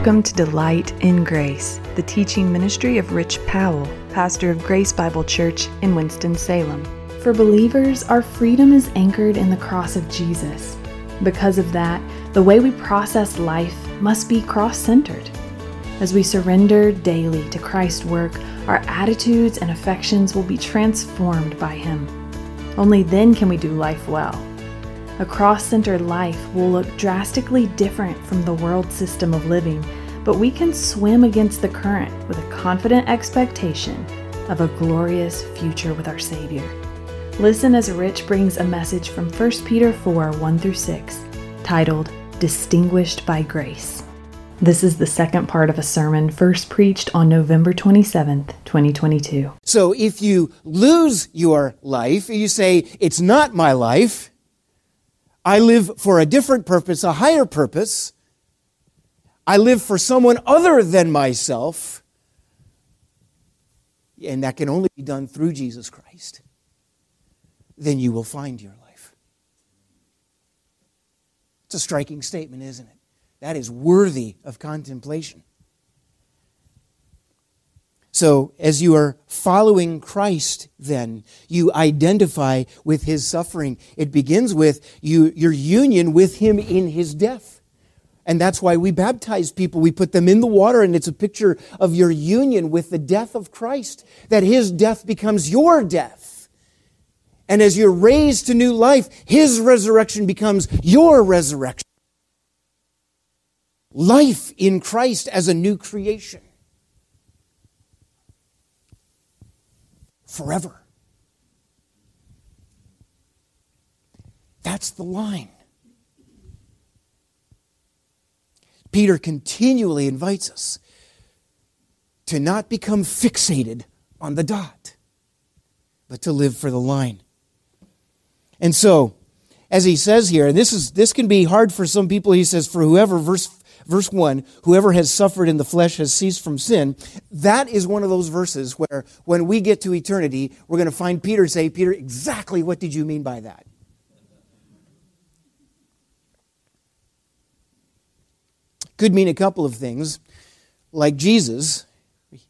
Welcome to Delight in Grace, the teaching ministry of Rich Powell, pastor of Grace Bible Church in Winston-Salem. For believers, our freedom is anchored in the cross of Jesus. Because of that, the way we process life must be cross centered. As we surrender daily to Christ's work, our attitudes and affections will be transformed by Him. Only then can we do life well. A cross centered life will look drastically different from the world system of living, but we can swim against the current with a confident expectation of a glorious future with our Savior. Listen as Rich brings a message from 1 Peter 4 1 through 6, titled Distinguished by Grace. This is the second part of a sermon first preached on November 27th, 2022. So if you lose your life, you say, It's not my life I live for a different purpose, a higher purpose. I live for someone other than myself. And that can only be done through Jesus Christ. Then you will find your life. It's a striking statement, isn't it? That is worthy of contemplation. So, as you are following Christ, then you identify with his suffering. It begins with you, your union with him in his death. And that's why we baptize people. We put them in the water, and it's a picture of your union with the death of Christ, that his death becomes your death. And as you're raised to new life, his resurrection becomes your resurrection. Life in Christ as a new creation. Forever. That's the line. Peter continually invites us to not become fixated on the dot, but to live for the line. And so, as he says here, and this is this can be hard for some people, he says, for whoever, verse verse 1, whoever has suffered in the flesh has ceased from sin. That is one of those verses where when we get to eternity, we're going to find Peter say, Peter, exactly what did you mean by that? Could mean a couple of things. Like Jesus,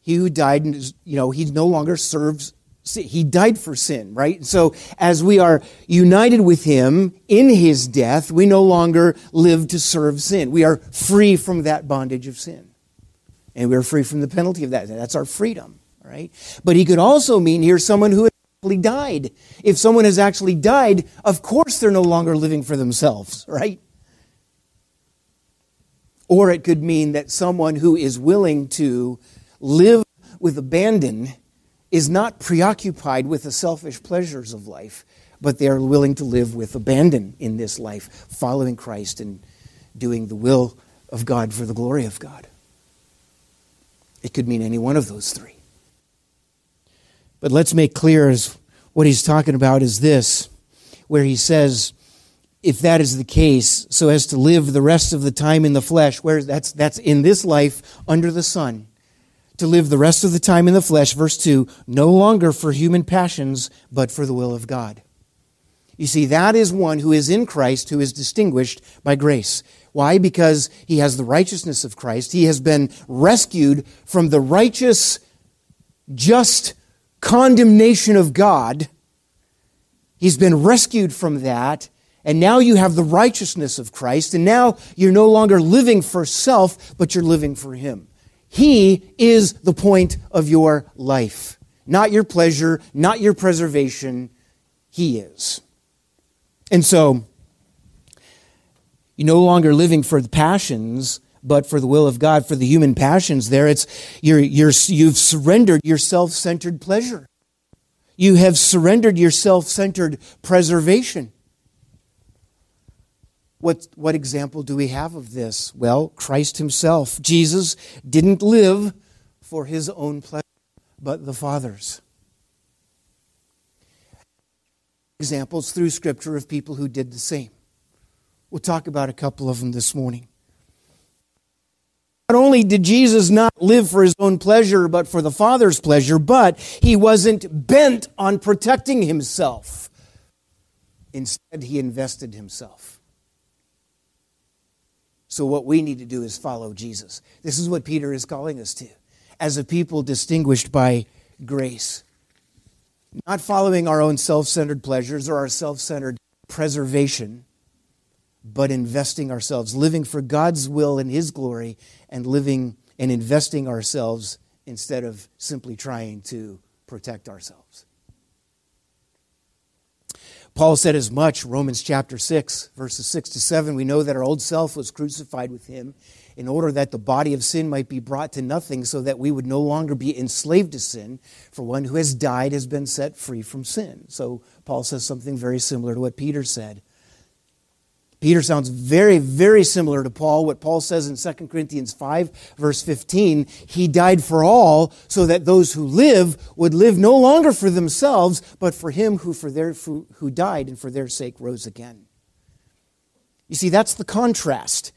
he who died, you know, he no longer serves he died for sin, right? So as we are united with him in his death, we no longer live to serve sin. We are free from that bondage of sin. And we're free from the penalty of that. That's our freedom, right? But he could also mean here someone who actually died. If someone has actually died, of course they're no longer living for themselves, right? Or it could mean that someone who is willing to live with abandon is not preoccupied with the selfish pleasures of life, but they are willing to live with abandon in this life, following Christ and doing the will of God for the glory of God. It could mean any one of those three. But let's make clear as what he's talking about is this, where he says, if that is the case, so as to live the rest of the time in the flesh, where that's, that's in this life under the sun, to live the rest of the time in the flesh, verse 2, no longer for human passions, but for the will of God. You see, that is one who is in Christ, who is distinguished by grace. Why? Because he has the righteousness of Christ. He has been rescued from the righteous, just condemnation of God. He's been rescued from that. And now you have the righteousness of Christ. And now you're no longer living for self, but you're living for Him. He is the point of your life. Not your pleasure, not your preservation. He is. And so, you're no longer living for the passions, but for the will of God, for the human passions there. It's, you're, you're, you've surrendered your self centered pleasure. You have surrendered your self centered preservation. What, what example do we have of this? Well, Christ himself. Jesus didn't live for his own pleasure, but the Father's. Examples through Scripture of people who did the same. We'll talk about a couple of them this morning. Not only did Jesus not live for his own pleasure, but for the Father's pleasure, but he wasn't bent on protecting himself. Instead, he invested himself So, what we need to do is follow Jesus. This is what Peter is calling us to as a people distinguished by grace. Not following our own self centered pleasures or our self centered preservation, but investing ourselves, living for God's will and His glory, and living and investing ourselves instead of simply trying to protect ourselves. Paul said as much, Romans chapter 6, verses 6 to 7. We know that our old self was crucified with him in order that the body of sin might be brought to nothing, so that we would no longer be enslaved to sin, for one who has died has been set free from sin. So Paul says something very similar to what Peter said. Peter sounds very, very similar to Paul. What Paul says in 2 Corinthians 5, verse 15, he died for all so that those who live would live no longer for themselves, but for him who, for their, who died and for their sake rose again. You see, that's the contrast.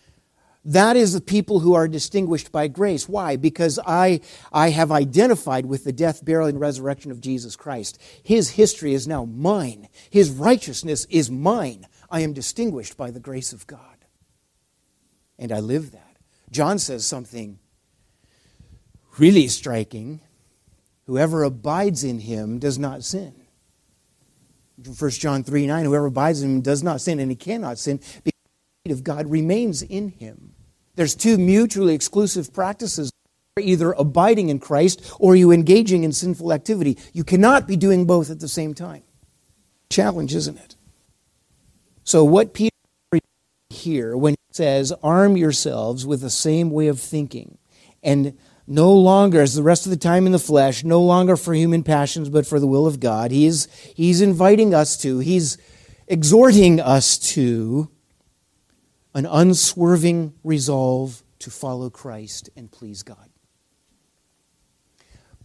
That is the people who are distinguished by grace. Why? Because I, I have identified with the death, burial, and resurrection of Jesus Christ. His history is now mine. His righteousness is mine. I am distinguished by the grace of God. And I live that. John says something really striking. Whoever abides in him does not sin. 1 John 3 9, whoever abides in him does not sin, and he cannot sin because the of God remains in him. There's two mutually exclusive practices either abiding in Christ or you engaging in sinful activity. You cannot be doing both at the same time. Challenge, isn't it? So, what Peter here when he says, arm yourselves with the same way of thinking, and no longer, as the rest of the time in the flesh, no longer for human passions, but for the will of God, he's, he's inviting us to, he's exhorting us to an unswerving resolve to follow Christ and please God.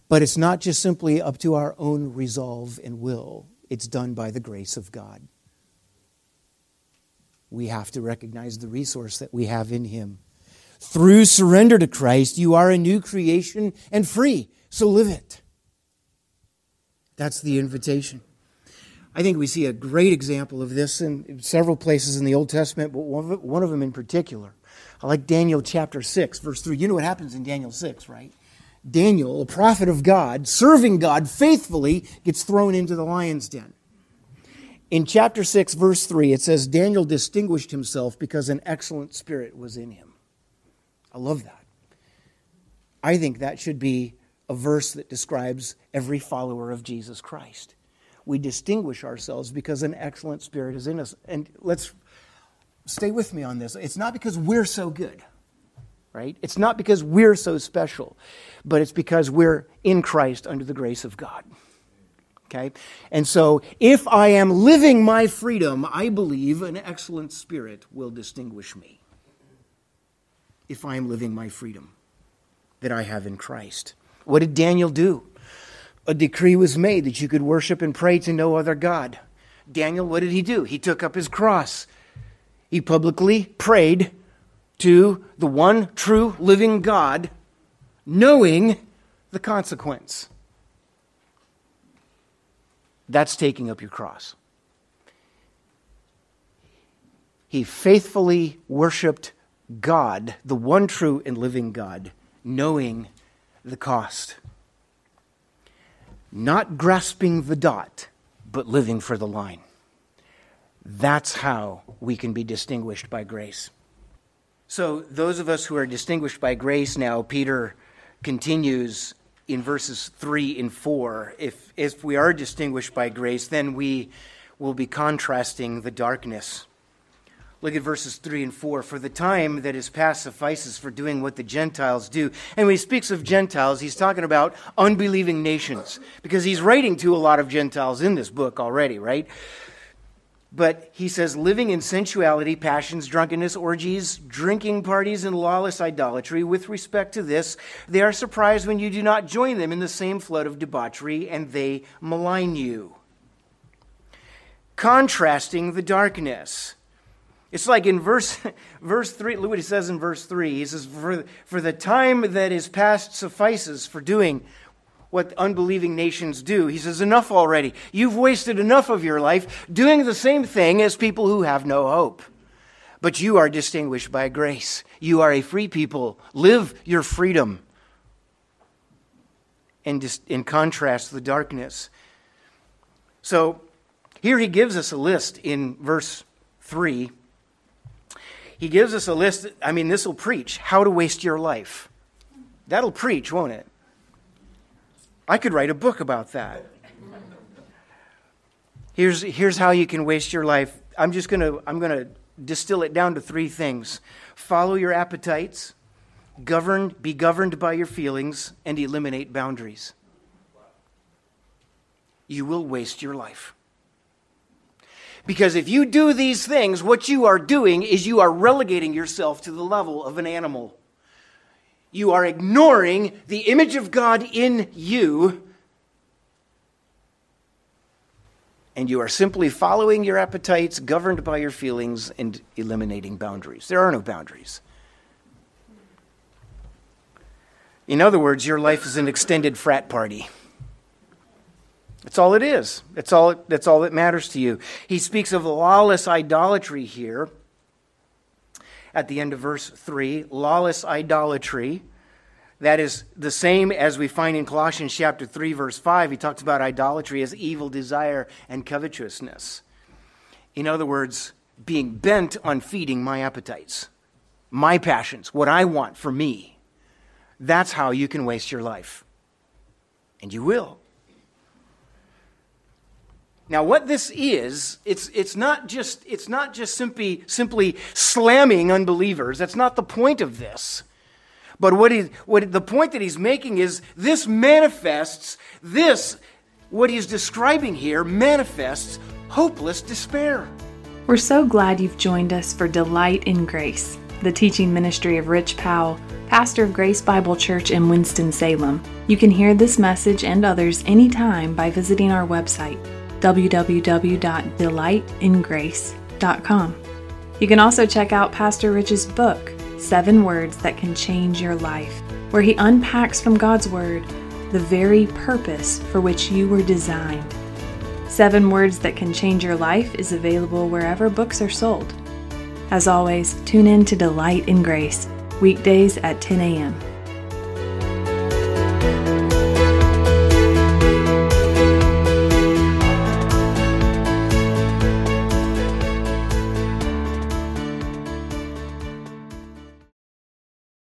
But it's not just simply up to our own resolve and will, it's done by the grace of God we have to recognize the resource that we have in Him. Through surrender to Christ, you are a new creation and free, so live it. That's the invitation. I think we see a great example of this in several places in the Old Testament, but one of them in particular. I like Daniel chapter 6, verse 3. You know what happens in Daniel 6, right? Daniel, a prophet of God, serving God faithfully, gets thrown into the lion's den. In chapter 6, verse 3, it says, Daniel distinguished himself because an excellent spirit was in him. I love that. I think that should be a verse that describes every follower of Jesus Christ. We distinguish ourselves because an excellent spirit is in us. And let's stay with me on this. It's not because we're so good, right? It's not because we're so special, but it's because we're in Christ under the grace of God. Okay? And so, if I am living my freedom, I believe an excellent spirit will distinguish me. If I am living my freedom that I have in Christ. What did Daniel do? A decree was made that you could worship and pray to no other God. Daniel, what did he do? He took up his cross. He publicly prayed to the one true living God, knowing the consequence. That's taking up your cross. He faithfully worshiped God, the one true and living God, knowing the cost. Not grasping the dot, but living for the line. That's how we can be distinguished by grace. So, those of us who are distinguished by grace now, Peter continues in verses 3 and 4, if, if we are distinguished by grace, then we will be contrasting the darkness. Look at verses 3 and 4. For the time that is past suffices for doing what the Gentiles do. And when he speaks of Gentiles, he's talking about unbelieving nations, because he's writing to a lot of Gentiles in this book already, right? But he says, living in sensuality, passions, drunkenness, orgies, drinking parties, and lawless idolatry. With respect to this, they are surprised when you do not join them in the same flood of debauchery, and they malign you. Contrasting the darkness. It's like in verse, verse 3, look what he says in verse 3. He says, for, for the time that is past suffices for doing what unbelieving nations do. He says, Enough already. You've wasted enough of your life doing the same thing as people who have no hope. But you are distinguished by grace. You are a free people. Live your freedom. In, in contrast the darkness. So here he gives us a list in verse 3. He gives us a list. I mean, this will preach how to waste your life. That'll preach, won't it? I could write a book about that. Here's, here's how you can waste your life. I'm just going to I'm going to distill it down to three things. Follow your appetites, govern, be governed by your feelings, and eliminate boundaries. You will waste your life. Because if you do these things, what you are doing is you are relegating yourself to the level of an animal. You are ignoring the image of God in you and you are simply following your appetites, governed by your feelings, and eliminating boundaries. There are no boundaries. In other words, your life is an extended frat party. That's all it is. That's all, that's all that matters to you. He speaks of lawless idolatry here at the end of verse 3. Lawless idolatry. That is the same as we find in Colossians chapter 3 verse 5. He talks about idolatry as evil desire and covetousness. In other words, being bent on feeding my appetites, my passions, what I want for me. That's how you can waste your life. And you will. Now, what this is, it's, it's not just, it's not just simply, simply slamming unbelievers. That's not the point of this. But what, he, what the point that he's making is this manifests, this, what he's describing here, manifests hopeless despair. We're so glad you've joined us for Delight in Grace, the teaching ministry of Rich Powell, pastor of Grace Bible Church in Winston-Salem. You can hear this message and others anytime by visiting our website, www.delightingrace.com. You can also check out Pastor Rich's book, Seven Words That Can Change Your Life, where he unpacks from God's Word the very purpose for which you were designed. Seven Words That Can Change Your Life is available wherever books are sold. As always, tune in to Delight in Grace, weekdays at 10 a.m.